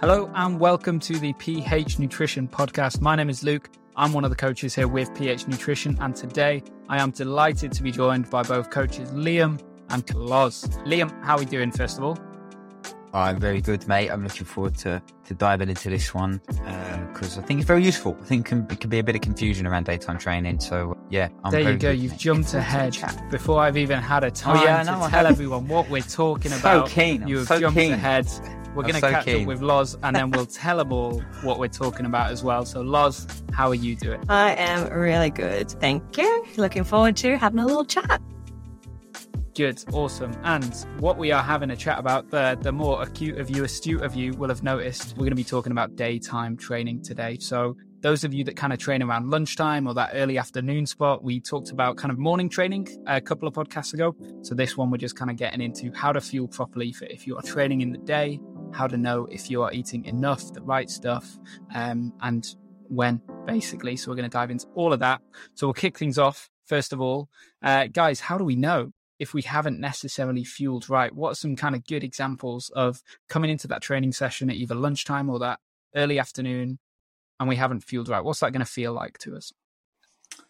Hello and welcome to the PH Nutrition podcast. My name is Luke. I'm one of the coaches here with PH Nutrition, and today I am delighted to be joined by both coaches Liam and Loz. Liam, how are we doing, first of all? I'm very good, mate. I'm looking forward to, to diving into this one because uh, I think it's very useful. I think it can, it can, be a bit of confusion around daytime training. So, yeah, I'm there you go. Good, You've mate. jumped ahead before I've even had a time oh, yeah, to tell everyone what we're talking about. So keen. You've so jumped keen. ahead. We're going to so catch keen. up with Loz and then we'll tell them all what we're talking about as well. So, Loz, how are you doing? I am really good. Thank you. Looking forward to having a little chat. Good, awesome. And what we are having a chat about, the, the more acute of you, astute of you, will have noticed we're going to be talking about daytime training today. So, those of you that kind of train around lunchtime or that early afternoon spot, we talked about kind of morning training a couple of podcasts ago. So, this one, we're just kind of getting into how to fuel properly for if you are training in the day, how to know if you are eating enough, the right stuff, um, and when, basically. So we're going to dive into all of that. So we'll kick things off. First of all, uh, guys, how do we know if we haven't necessarily fueled right? What are some kind of good examples of coming into that training session at either lunchtime or that early afternoon and we haven't fueled right? What's that going to feel like to us?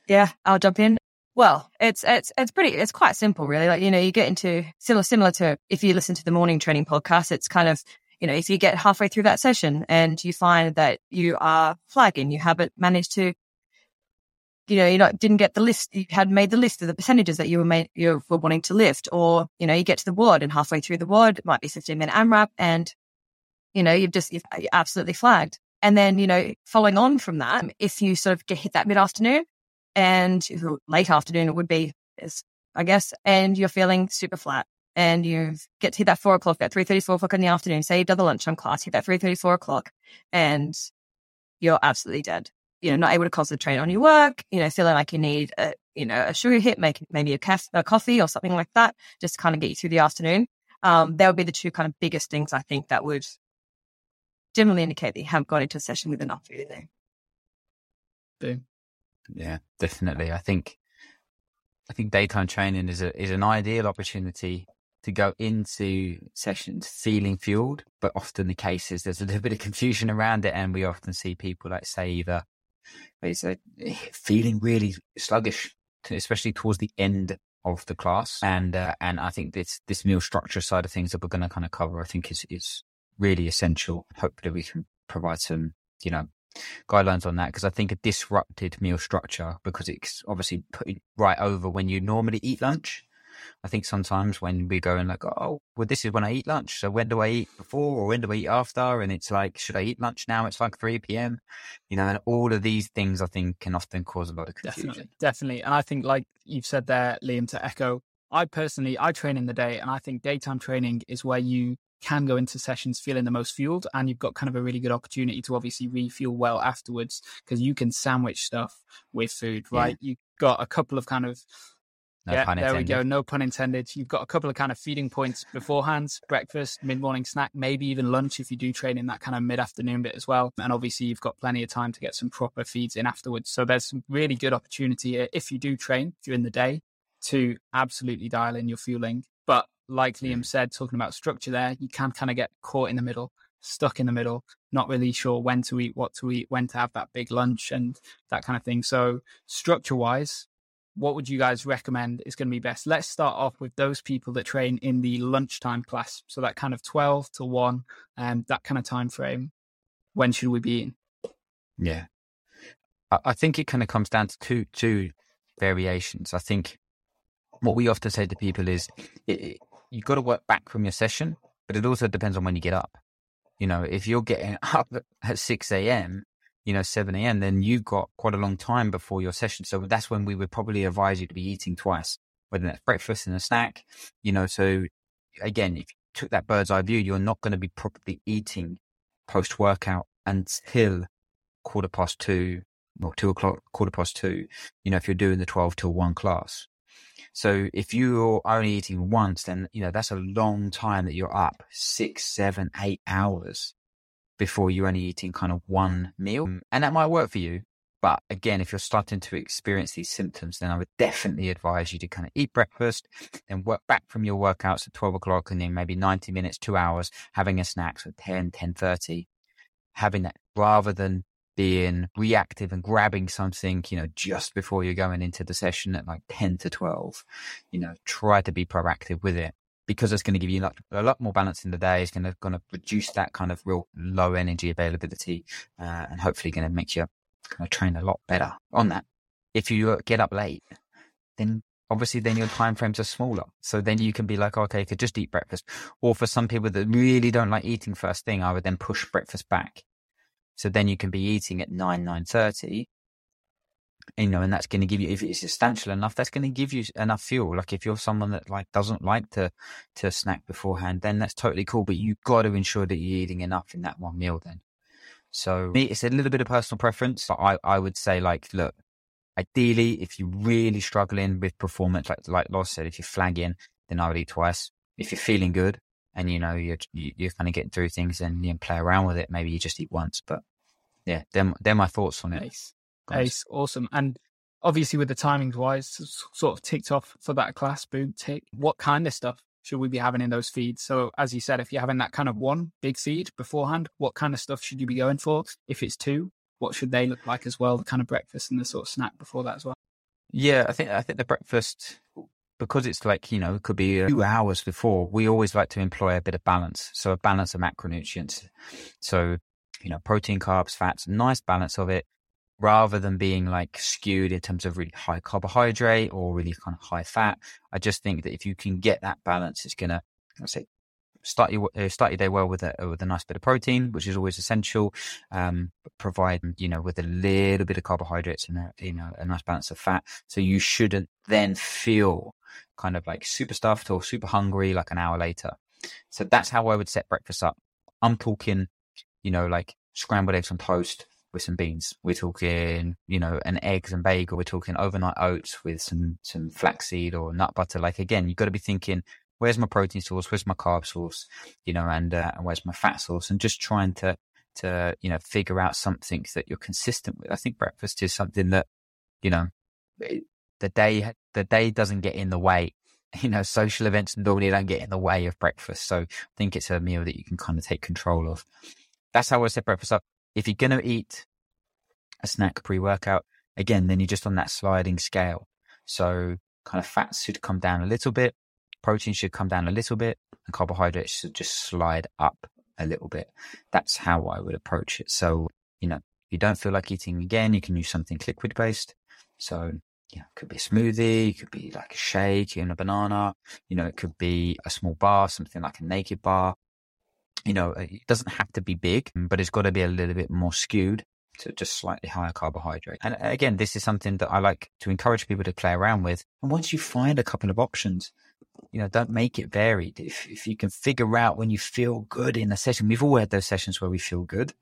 Yeah, I'll jump in. Well, it's it's it's pretty it's quite simple really. Like, you know, you get into similar similar to if you listen to the morning training podcast, it's kind of you know, if you get halfway through that session and you find that you are flagging, you haven't managed to, you know, you not, didn't get the list, you had made the list of the percentages that you were made, you were wanting to lift, or, you know, you get to the WOD and halfway through the WOD, it might be 15 minute AMRAP and, you know, you've just, you've absolutely flagged. And then, you know, following on from that, if you sort of get hit that mid afternoon and late afternoon, it would be, I guess, and you're feeling super flat and you get to hit that four o'clock, that 3.30, 4 o'clock in the afternoon, say you've done the lunchtime class, hit that 3.30, 4 o'clock, and you're absolutely dead. You know, not able to concentrate on your work, you know, feeling like you need a, you know, a sugar hit, make maybe a, caf- a coffee or something like that, just to kind of get you through the afternoon. Um, that would be the two kind of biggest things I think that would generally indicate that you haven't got into a session with enough food in there. Boom. Yeah, definitely. I think I think daytime training is a is an ideal opportunity to go into sessions feeling fueled, but often the case is there's a little bit of confusion around it, and we often see people like say either it's a, feeling really sluggish, especially towards the end of the class, and uh, and I think this this meal structure side of things that we're going to kind of cover, I think is is really essential. Hopefully, we can provide some you know guidelines on that because I think a disrupted meal structure because it's obviously put right over when you normally eat lunch I think sometimes when we go and like, oh, well, this is when I eat lunch. So when do I eat before or when do I eat after? And it's like, should I eat lunch now? It's like 3 p.m. You know, and all of these things I think can often cause a lot of confusion. Definitely. Definitely. And I think, like you've said there, Liam, to echo, I personally, I train in the day and I think daytime training is where you can go into sessions feeling the most fueled and you've got kind of a really good opportunity to obviously refuel well afterwards because you can sandwich stuff with food, right? Yeah. You've got a couple of kind of No yeah, there we go. No pun intended. You've got a couple of kind of feeding points beforehand, breakfast, mid morning snack, maybe even lunch if you do train in that kind of mid afternoon bit as well. And obviously, you've got plenty of time to get some proper feeds in afterwards. So there's some really good opportunity here if you do train during the day to absolutely dial in your fueling. But like Liam mm. said, talking about structure there, you can kind of get caught in the middle, stuck in the middle, not really sure when to eat, what to eat, when to have that big lunch, and that kind of thing. So, structure wise, what would you guys recommend is going to be best? Let's start off with those people that train in the lunchtime class. So, that kind of 12 to 1, um, that kind of time frame. When should we be in? Yeah. I, think it kind of comes down to two two variations. I think what we often say to people is it, it, you've got to work back from your session, but it also depends on when you get up. You know, if you're getting up at 6 a.m., you know, 7 a.m., then you've got quite a long time before your session. So that's when we would probably advise you to be eating twice, whether that's breakfast and a snack, you know. So again, if you took that bird's eye view, you're not going to be properly eating post workout until quarter past two or two o'clock, quarter past two, you know, if you're doing the 12 till one class. So if you're only eating once, then, you know, that's a long time that you're up six, seven, eight hours before you're only eating kind of one meal. Mm. And that might work for you. But again, if you're starting to experience these symptoms, then I would definitely advise you to kind of eat breakfast, then work back from your workouts at 12 o'clock and then maybe 90 minutes, two hours, having a snack, so 10, 10.30, having that rather than being reactive and grabbing something, you know, just before you're going into the session at like 10 to 12, you know, try to be proactive with it because it's going to give you a lot more balance in the day. It's going to, going to reduce that kind of real low energy availability, uh, and hopefully going to make you kind of train a lot better on that. If you uh, get up late, then obviously then your time frames are smaller. So then you can be like, okay, I could just eat breakfast. Or for some people that really don't like eating first thing, I would then push breakfast back. So then you can be eating at nine, nine thirty. You know, and that's going to give you, if it's substantial enough, that's going to give you enough fuel. Like if you're someone that like doesn't like to, to snack beforehand, then that's totally cool. But you've got to ensure that you're eating enough in that one meal then. So me, it's a little bit of personal preference. But I, I would say like, look, ideally, if you're really struggling with performance, like, like Loz said, if you're flagging, then I would eat twice. If you're feeling good, and you know you're you're kind of getting through things and you play around with it. Maybe you just eat once, but yeah, they're, they're my thoughts on it. Ace, Ace, awesome. And obviously, with the timings wise, sort of ticked off for that class. Boom, tick. What kind of stuff should we be having in those feeds? So, as you said, if you're having that kind of one big feed beforehand, what kind of stuff should you be going for? If it's two, what should they look like as well? The kind of breakfast and the sort of snack before that as well. Yeah, I think I think the breakfast because it's like, you know, it could be a few hours before, we always like to employ a bit of balance. So a balance of macronutrients. So, you know, protein, carbs, fats, nice balance of it rather than being like skewed in terms of really high carbohydrate or really kind of high fat. I just think that if you can get that balance, it's going to, I say, start your uh, start your day well with a with a nice bit of protein, which is always essential. Um, provide you know with a little bit of carbohydrates and a, you know a nice balance of fat. So you shouldn't then feel kind of like super stuffed or super hungry like an hour later. So that's how I would set breakfast up. I'm talking, you know, like scrambled eggs on toast with some beans. We're talking, you know, an eggs and bagel. We're talking overnight oats with some some flaxseed or nut butter. Like again, you've got to be thinking, where's my protein source? Where's my carb source? You know, and uh, where's my fat source? And just trying to to you know figure out something that you're consistent with. I think breakfast is something that you know the day the day doesn't get in the way. You know, social events normally don't get in the way of breakfast. So I think it's a meal that you can kind of take control of. That's how I set breakfast up. If you're going to eat a snack pre workout, again, then you're just on that sliding scale. So kind of fats should come down a little bit, protein should come down a little bit, and carbohydrates should just slide up a little bit. That's how I would approach it. So, you know, if you don't feel like eating again, you can use something liquid based. So know, it could be a smoothie, it could be like a shake and a banana, you know, it could be a small bar, something like a naked bar. You know, it doesn't have to be big, but it's got to be a little bit more skewed to just slightly higher carbohydrate. And again, this is something that I like to encourage people to play around with. And once you find a couple of options, you know, don't make it varied. If, if you can figure out when you feel good in a session, we've all had those sessions where we feel good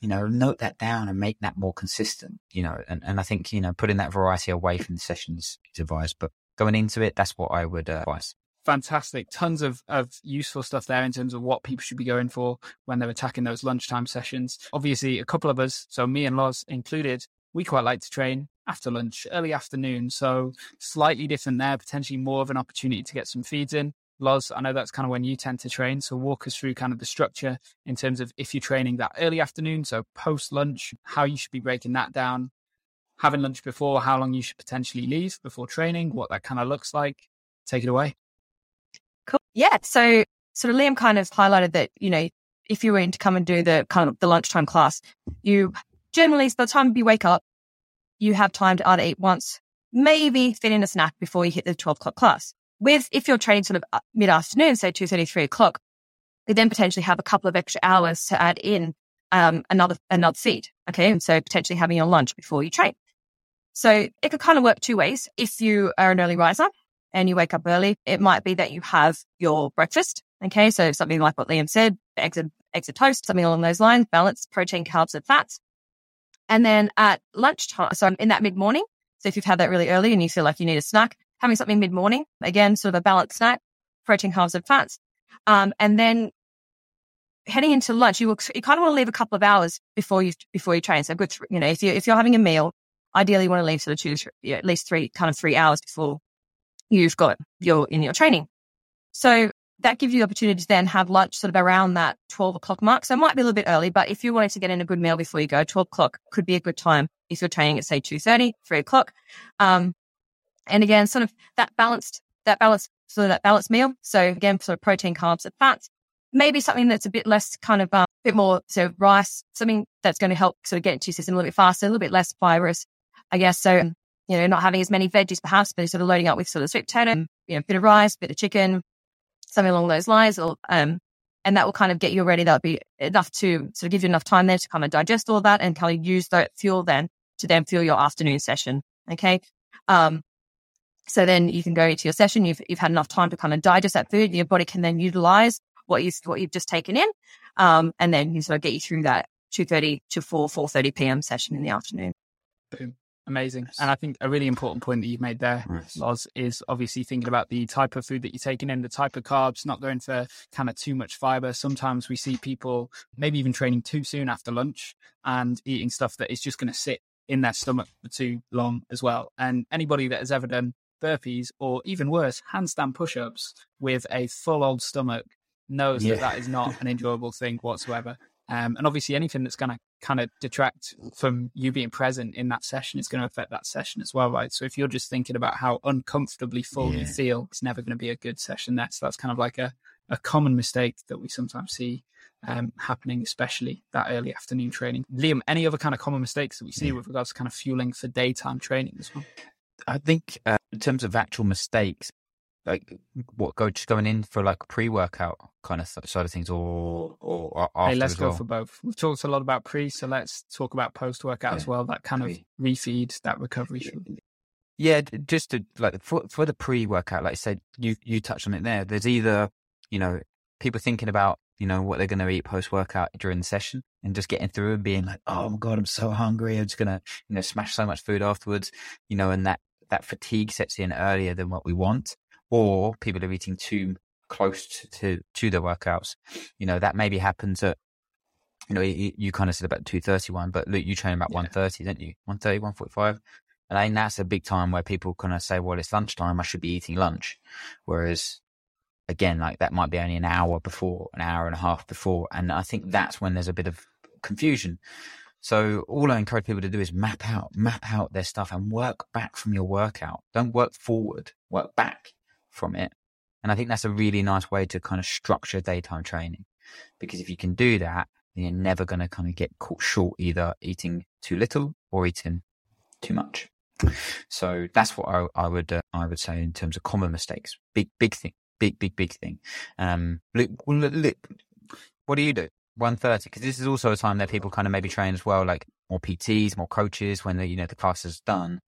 you know, note that down and make that more consistent, you know, and, and I think, you know, putting that variety away from the sessions is advised, but going into it, that's what I would uh, advise. Fantastic. Tons of, of useful stuff there in terms of what people should be going for when they're attacking those lunchtime sessions. Obviously, a couple of us, so me and Loz included, we quite like to train after lunch, early afternoon. So slightly different there, potentially more of an opportunity to get some feeds in. Loz, I know that's kind of when you tend to train. So walk us through kind of the structure in terms of if you're training that early afternoon, so post lunch, how you should be breaking that down. Having lunch before, how long you should potentially leave before training, what that kind of looks like. Take it away. Yeah. So sort of Liam kind of highlighted that, you know, if you were in to come and do the kind of the lunchtime class, you generally, by the time you wake up, you have time to either eat once, maybe fit in a snack before you hit the 12 o'clock class. With, if you're training sort of uh, mid afternoon, say 2.30, 3 o'clock, you then potentially have a couple of extra hours to add in um, another, another feed. Okay. And so potentially having your lunch before you train. So it could kind of work two ways. If you are an early riser and you wake up early, it might be that you have your breakfast. Okay. So something like what Liam said, eggs and, eggs and toast, something along those lines, balance protein, carbs and fats. And then at lunchtime, so in that mid morning, so if you've had that really early and you feel like you need a snack, having something mid morning, again, sort of a balanced snack, protein, carbs, and fats. Um, and then heading into lunch, you will, you kind of want to leave a couple of hours before you, before you train. So good, you know, if you, if you're having a meal, ideally you want to leave sort of two, three, yeah, at least three, kind of three hours before you've got your, in your training. So that gives you the opportunity to then have lunch sort of around that 12 o'clock mark. So it might be a little bit early, but if you wanted to get in a good meal before you go, 12 o'clock could be a good time if you're training at say 2.30, 3 o'clock. Um, and again, sort of that balanced, that balanced, sort of that balanced meal. So again, sort of protein, carbs and fats, maybe something that's a bit less kind of, um, a bit more, so rice, something that's going to help sort of get into your system a little bit faster, a little bit less fibrous, I guess. So, you know, not having as many veggies perhaps, but sort of loading up with sort of sweet potato, you know, a bit of rice, bit of chicken, something along those lines, or um, and that will kind of get you ready. That'll be enough to sort of give you enough time there to kind of digest all that and kind of use that fuel then to then fuel your afternoon session. Okay. Um, so then you can go into your session. You've you've had enough time to kind of digest that food. Your body can then utilize what you what you've just taken in, um, and then you sort of get you through that two thirty to four four thirty p.m. session in the afternoon. Boom. Amazing. And I think a really important point that you've made there, nice. Loz, is obviously thinking about the type of food that you're taking in, the type of carbs, not going for kind of too much fiber. Sometimes we see people maybe even training too soon after lunch and eating stuff that is just going to sit in their stomach for too long as well. And anybody that has ever done burpees or even worse, handstand push ups with a full old stomach knows yeah. that that is not an enjoyable thing whatsoever. Um, and obviously, anything that's going to kind of detract from you being present in that session is going to affect that session as well, right? So if you're just thinking about how uncomfortably full yeah. you feel, it's never going to be a good session. So that's kind of like a, a common mistake that we sometimes see um, happening, especially that early afternoon training. Liam, any other kind of common mistakes that we see yeah. with regards to kind of fueling for daytime training as well? I think uh, in terms of actual mistakes, like what go just going in for like pre workout kind of side of things, or or after hey, let's go well? for both. We've talked a lot about pre, so let's talk about post workout yeah. as well. That kind of refeed, that recovery. Yeah, just to like for for the pre workout, like I said, you you touched on it there. There's either you know people thinking about you know what they're going to eat post workout during the session and just getting through and being like, oh my god, I'm so hungry. I'm just gonna you know smash so much food afterwards, you know, and that that fatigue sets in earlier than what we want or people are eating too close to to the workouts. You know that maybe happens at you know you, you kind of said about two thirty one, but look, you train about yeah. one thirty, don't you? 130, 145. And I think that's a big time where people kind of say, well, it's lunchtime. I should be eating lunch. Whereas again, like that might be only an hour before, an hour and a half before. And I think that's when there's a bit of confusion. So all I encourage people to do is map out, map out their stuff and work back from your workout. Don't work forward, work back from it. And I think that's a really nice way to kind of structure daytime training. Because if you can do that, then you're never going to kind of get caught short either eating too little or eating too much. So that's what I, I would uh, I would say in terms of common mistakes. Big big thing, big big big thing. Um, look, look, what do you do? One thirty because this is also a time that people kind of maybe train as well, like more PTs, more coaches when the you know the class is done.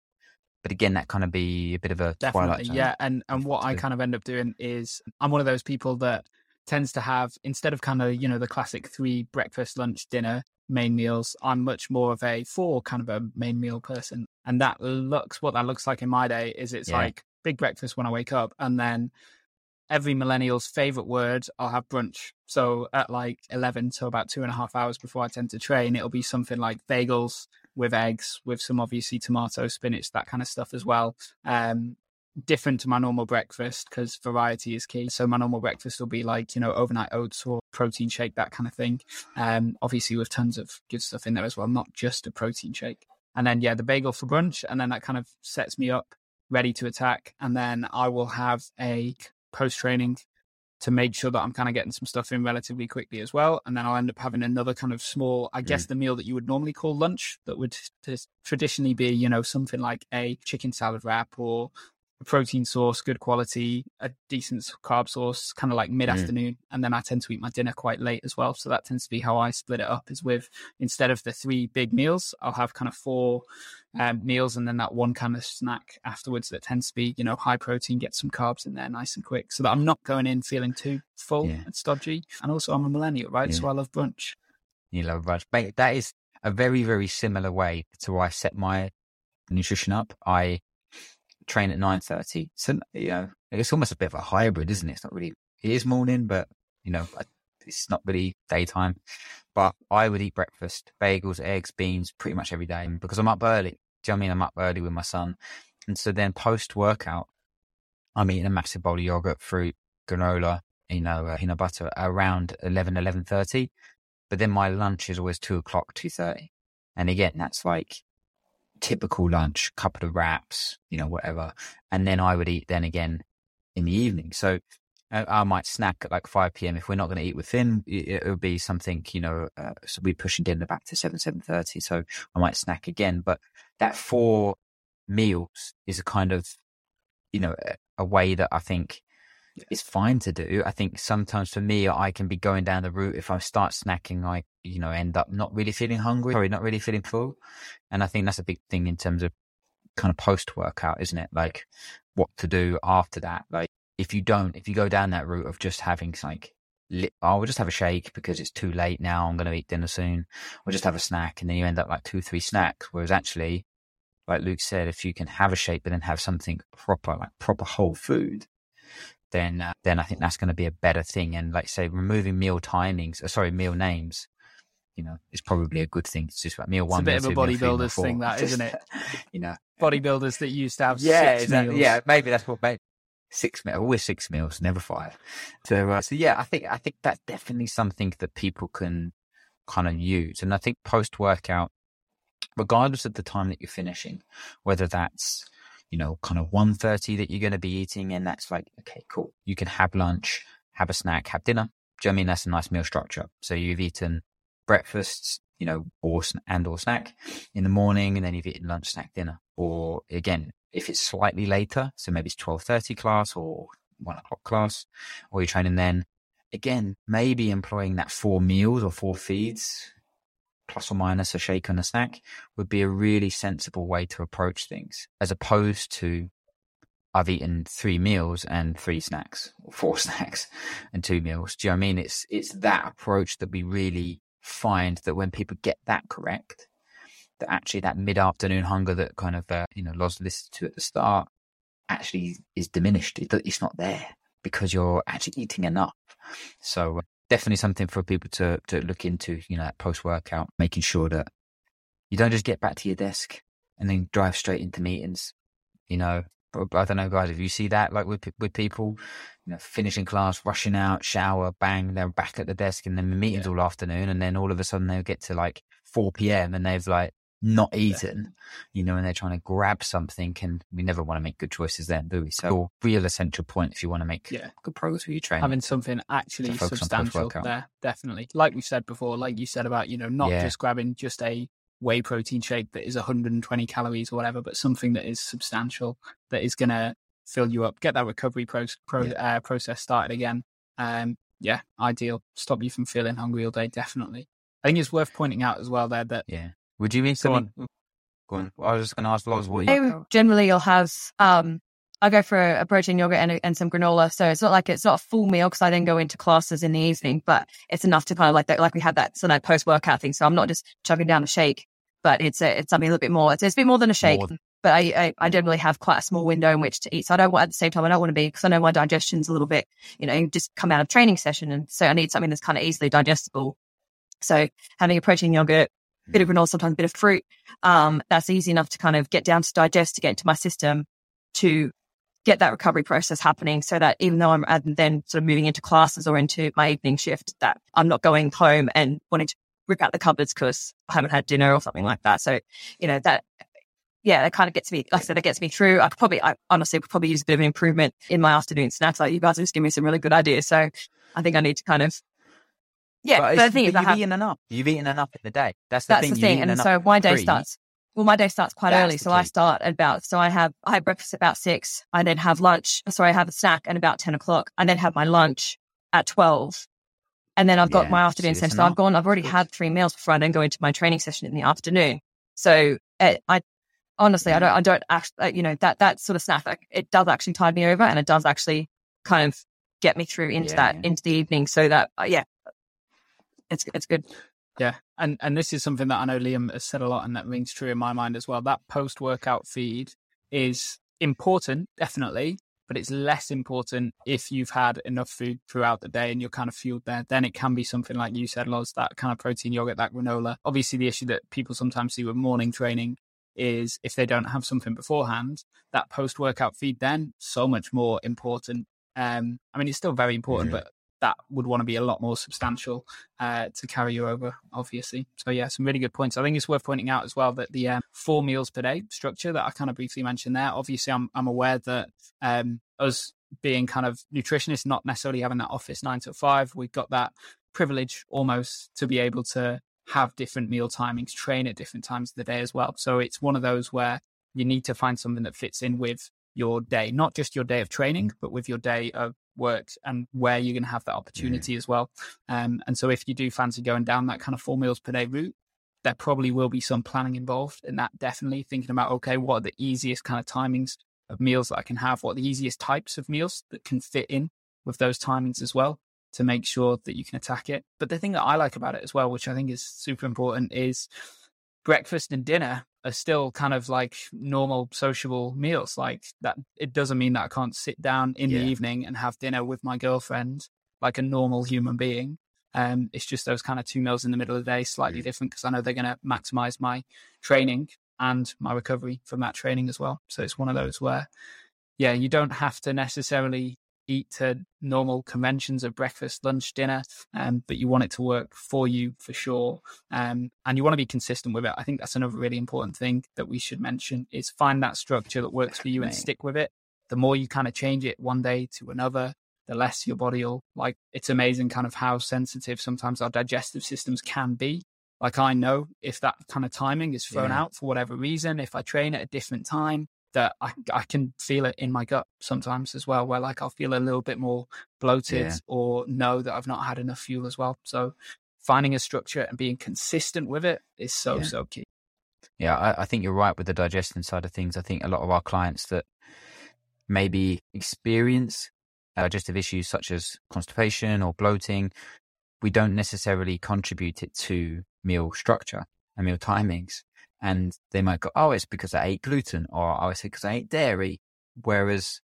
But again, that kind of be a bit of a definitely, yeah. And and what I kind of end up doing is I'm one of those people that tends to have instead of kind of you know the classic three breakfast, lunch, dinner main meals. I'm much more of a four kind of a main meal person, and that looks what that looks like in my day is it's yeah. like big breakfast when I wake up, and then every millennial's favorite word, I'll have brunch. So at like 11, so about two and a half hours before I tend to train, it'll be something like bagels with eggs, with some obviously tomato, spinach, that kind of stuff as well. Um, different to my normal breakfast because variety is key. So my normal breakfast will be like, you know, overnight oats or protein shake, that kind of thing. Um, obviously with tons of good stuff in there as well, not just a protein shake. And then, yeah, the bagel for brunch. And then that kind of sets me up ready to attack. And then I will have a post training to make sure that I'm kind of getting some stuff in relatively quickly as well. And then I'll end up having another kind of small, I guess, mm. the meal that you would normally call lunch that would traditionally be, you know, something like a chicken salad wrap or protein source, good quality, a decent carb source, kind of like mid afternoon. Mm. And then I tend to eat my dinner quite late as well. So that tends to be how I split it up is with instead of the three big meals, I'll have kind of four um, meals and then that one kind of snack afterwards that tends to be, you know, high protein, get some carbs in there nice and quick so that I'm not going in feeling too full yeah. and stodgy. And also I'm a millennial, right? Yeah. So I love brunch. You love brunch. But that is a very, very similar way to I set my nutrition up. I train at 9.30. So, you know, it's almost a bit of a hybrid, isn't it? It's not really, it is morning, but, you know, it's not really daytime. But I would eat breakfast, bagels, eggs, beans, pretty much every day because I'm up early. Do you know I mean? I'm up early with my son. And so then post workout, I'm eating a massive bowl of yogurt, fruit, granola, you know, uh, peanut butter around 11, 11.30. But then my lunch is always two o'clock, 2.30. And again, that's like typical lunch, couple of wraps, you know, whatever. And then I would eat then again in the evening. So I, uh, I might snack at like 5 p.m. If we're not going to eat with Finn, it, would be something, you know, uh, so we're pushing dinner back to 7, 7.30. So I might snack again. But that four meals is a kind of, you know, a way that I think it's fine to do. I think sometimes for me, I can be going down the route. If I start snacking, I, you know, end up not really feeling hungry, sorry, not really feeling full. And I think that's a big thing in terms of kind of post workout, isn't it? Like what to do after that. Like if you don't, if you go down that route of just having like, I oh, will just have a shake because it's too late now. I'm going to eat dinner soon. Or just have a snack and then you end up like two, three snacks. Whereas actually, like Luke said, if you can have a shake, but then have something proper, like proper whole food, then uh, then I think that's going to be a better thing. And like say, removing meal timings, uh, sorry, meal names, you know, is probably a good thing. It's just like meal it's one. It's a bit of a bodybuilders thing, that isn't it? you know, bodybuilders that used to have yeah, exactly, meals. yeah, maybe that's what made six meals, always six meals, never five. So, uh, so yeah, I think I think that's definitely something that people can kind of use, and I think post workout, regardless of the time that you're finishing, whether that's you know, kind of 1.30 that you're going to be eating. And that's like, okay, cool. You can have lunch, have a snack, have dinner. Do you know I mean? That's a nice meal structure. So you've eaten breakfast, you know, or and or snack in the morning, and then you've eaten lunch, snack, dinner. Or again, if it's slightly later, so maybe it's 12.30 class or one o'clock class, or you're training then, again, maybe employing that four meals or four feeds plus or minus a shake and a snack would be a really sensible way to approach things as opposed to I've eaten three meals and three snacks or four snacks and two meals. Do you know what I mean? It's, it's that approach that we really find that when people get that correct, that actually that mid afternoon hunger that kind of, uh, you know, Loz listed to at the start actually is diminished. It, it's not there because you're actually eating enough. So definitely something for people to to look into. You know, post workout, making sure that you don't just get back to your desk and then drive straight into meetings. You know, I don't know, guys, if you see that, like with with people, you know, finishing class, rushing out, shower, bang, they're back at the desk, and then the meetings yeah. all afternoon, and then all of a sudden they'll get to like four p.m. and they've like not eaten, you know, and they're trying to grab something. And we never want to make good choices then, do we? So, real essential point if you want to make yeah. good progress with your training. Having something actually substantial there, definitely. Like we said before, like you said about, you know, not yeah. just grabbing just a whey protein shake that is 120 calories or whatever, but something that is substantial, that is going to fill you up, get that recovery pro- pro- yeah. uh, process started again. Um, yeah, ideal. Stop you from feeling hungry all day, definitely. I think it's worth pointing out as well there that yeah. Would you mean something? Go on. Go on. I was just going to ask Loz what you. Generally, you'll have. Um, I go for a protein yogurt and, and some granola, so it's not like it's not a full meal because I then go into classes in the evening, but it's enough to kind of like that, like we had that so that post workout thing. So I'm not just chugging down a shake, but it's a, it's something a little bit more. It's, it's a bit more than a shake. More but I, I, I generally have quite a small window in which to eat. So I don't want, at the same time, I don't want to be, because I know my digestion's a little bit, you know, just come out of training session. And so I need something that's kind of easily digestible. So having a protein yogurt, bit of granola, sometimes a bit of fruit, um, that's easy enough to kind of get down to digest, to get into my system, to get that recovery process happening so that even though I'm then sort of moving into classes or into my evening shift, that I'm not going home and wanting to rip out the cupboards because I haven't had dinner or something like that. So, you know, that, yeah, that kind of gets me, like I said, it gets me through. I could probably, I honestly could probably use a bit of an improvement in my afternoon snacks. Like you guys are just giving me some really good ideas. So I think I need to kind of, yeah, but, but the thing is, you've have, eaten enough. You've eaten enough in the day. That's the that's thing. the thing. And so my day starts, well, my day starts quite That's early. So I start at about, so I have, I have breakfast about six. I then have lunch. Sorry, I have a snack at about 10 o'clock. I then have my lunch at 12. And then I've got Yeah, my afternoon session. So I've gone, I've already had three meals before I then go into my training session in the afternoon. So uh, I, honestly, I don't, I don't actually, uh, you know, that, that sort of snack, like, it does actually tide me over and it does actually kind of get me through into Yeah, that, yeah. into the evening. So that, uh, yeah, it's, it's good. Yeah, and and this is something that I know Liam has said a lot, and that rings true in my mind as well. That post workout feed is important, definitely, but it's less important if you've had enough food throughout the day and you're kind of fueled there. Then it can be something like you said, Loz, that kind of protein yogurt, that granola. Obviously, the issue that people sometimes see with morning training is if they don't have something beforehand, that post workout feed then so much more important. Um, I mean, it's still very important, Yeah. but that would want to be a lot more substantial uh, to carry you over, obviously. So yeah, some really good points. I think it's worth pointing out as well that the um, four meals per day structure that I kind of briefly mentioned there. Obviously, I'm I'm aware that um, us being kind of nutritionists, not necessarily having that office nine to five, we've got that privilege almost to be able to have different meal timings, train at different times of the day as well. So it's one of those where you need to find something that fits in with your day, not just your day of training, but with your day of work and where you're going to have that opportunity as well. Um, and so if you do fancy going down that kind of four meals per day route, there probably will be some planning involved in that. Definitely thinking about, okay, what are the easiest kind of timings of meals that I can have? What are the easiest types of meals that can fit in with those timings as well to make sure that you can attack it? But the thing that I like about it as well, which I think is super important, is breakfast and dinner are still kind of like normal sociable meals. Like that, it doesn't mean that I can't sit down in Yeah. the evening and have dinner with my girlfriend like a normal human being. Um, it's just those kind of two meals in the middle of the day, slightly different because I know they're going to maximize my training and my recovery from that training as well. So it's one of those where, yeah, you don't have to necessarily eat to normal conventions of breakfast, lunch, dinner, um, but you want it to work for you for sure. Um, and you want to be consistent with it. I think that's another really important thing that we should mention is find that structure that works for you and stick with it. The more you kind of change it one day to another, the less your body will like it's amazing kind of how sensitive sometimes our digestive systems can be. Like I know if that kind of timing is thrown Yeah. out for whatever reason, if I train at a different time, that I, I can feel it in my gut sometimes as well, where like I'll feel a little bit more bloated Yeah. or know that I've not had enough fuel as well. So finding a structure and being consistent with it is so, Yeah. so key. Yeah, I, I think you're right with the digestion side of things. I think a lot of our clients that maybe experience uh, digestive issues such as constipation or bloating, we don't necessarily contribute it to meal structure and meal timings. And they might go, oh, it's because I ate gluten, or oh, it's because I ate dairy. Whereas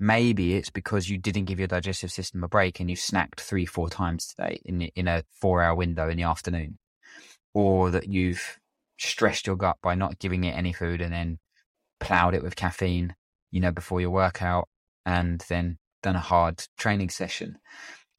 maybe it's because you didn't give your digestive system a break and you snacked three, four times today in in a four hour window in the afternoon, or that you've stressed your gut by not giving it any food and then plowed it with caffeine, you know, before your workout and then done a hard training session.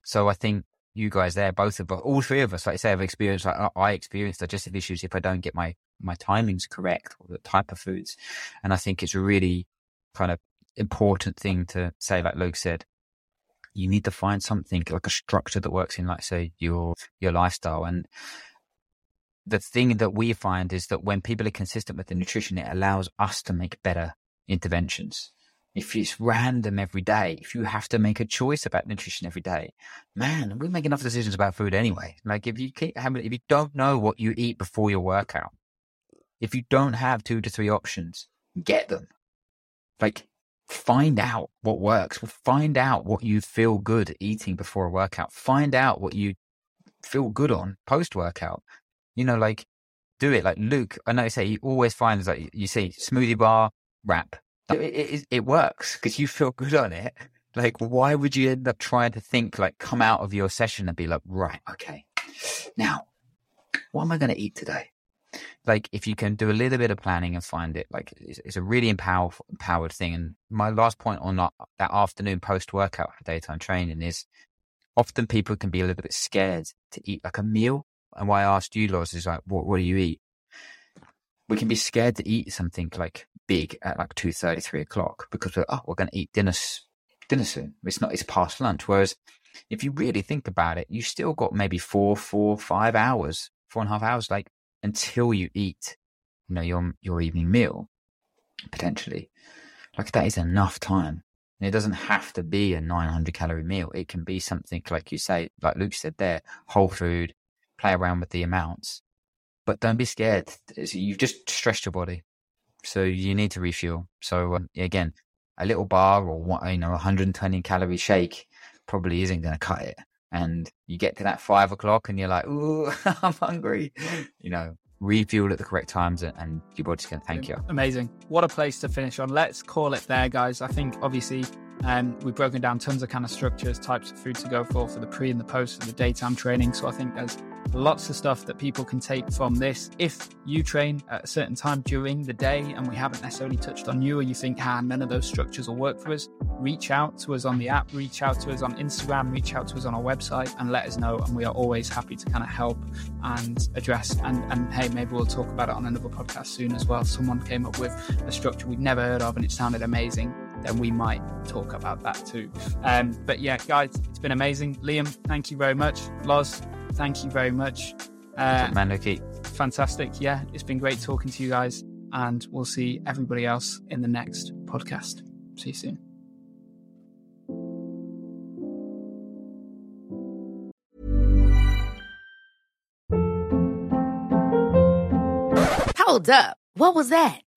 So I think you guys there, both of us, all three of us, like I say, have experienced, like I experience digestive issues if I don't get my, my timings correct or the type of foods. And I think it's a really kind of important thing to say, like Luke said, you need to find something like a structure that works in, like say, your, your lifestyle. And the thing that we find is that when people are consistent with the nutrition, it allows us to make better interventions. If it's random every day, if you have to make a choice about nutrition every day, man, we make enough decisions about food anyway. Like if you keep having, if you don't know what you eat before your workout, if you don't have two to three options, get them. Like find out what works. Find out what you feel good eating before a workout. Find out what you feel good on post workout. You know, like do it. Like Luke, I know you say he always finds like you see smoothie bar, wrap. It, it, it works because you feel good on it. Like, why would you end up trying to think, like, come out of your session and be like, right, okay, now, what am I going to eat today? Like, if you can do a little bit of planning and find it, like, it's, it's a really empowered, empowered thing. And my last point on that, that afternoon post workout daytime training is often people can be a little bit scared to eat like a meal. And why I asked you, Loz, is like, what, what do you eat? We can be scared to eat something like big at like two thirty, three o'clock because we're, oh, we're going to eat dinner, dinner soon. It's not, it's past lunch. Whereas if you really think about it, you still got maybe four, four, five hours, four and a half hours, like until you eat, you know, your, your evening meal potentially. Like that is enough time. And it doesn't have to be a 900 calorie meal. It can be something like you say, like Luke said there, whole food, play around with the amounts, but don't be scared. You've just stressed your body. So you need to refuel. So um, again, a little bar or what, you know, 120 calorie shake probably isn't going to cut it. And you get to that five o'clock and you're like, ooh, I'm hungry. You know, refuel at the correct times and, and your body's going to thank you. Amazing. What a place to finish on. Let's call it there, guys. I think obviously um, we've broken down tons of kind of structures, types of food to go for, for the pre and the post for the daytime training. So I think there's lots of stuff that people can take from this. If you train at a certain time during the day and we haven't necessarily touched on you, or you think, ah, none of those structures will work for us, reach out to us on the app, reach out to us on Instagram, reach out to us on our website, and let us know. And we are always happy to kind of help and address. And, and hey, maybe we'll talk about it on another podcast soon as well. Someone came up with a structure we'd never heard of and it sounded amazing then we might talk about that too. Um, but yeah, guys, it's been amazing. Liam, thank you very much. Loz, thank you very much. Uh, Manuki. Fantastic. Yeah, it's been great talking to you guys. And we'll see everybody else in the next podcast. See you soon. Hold up. What was that?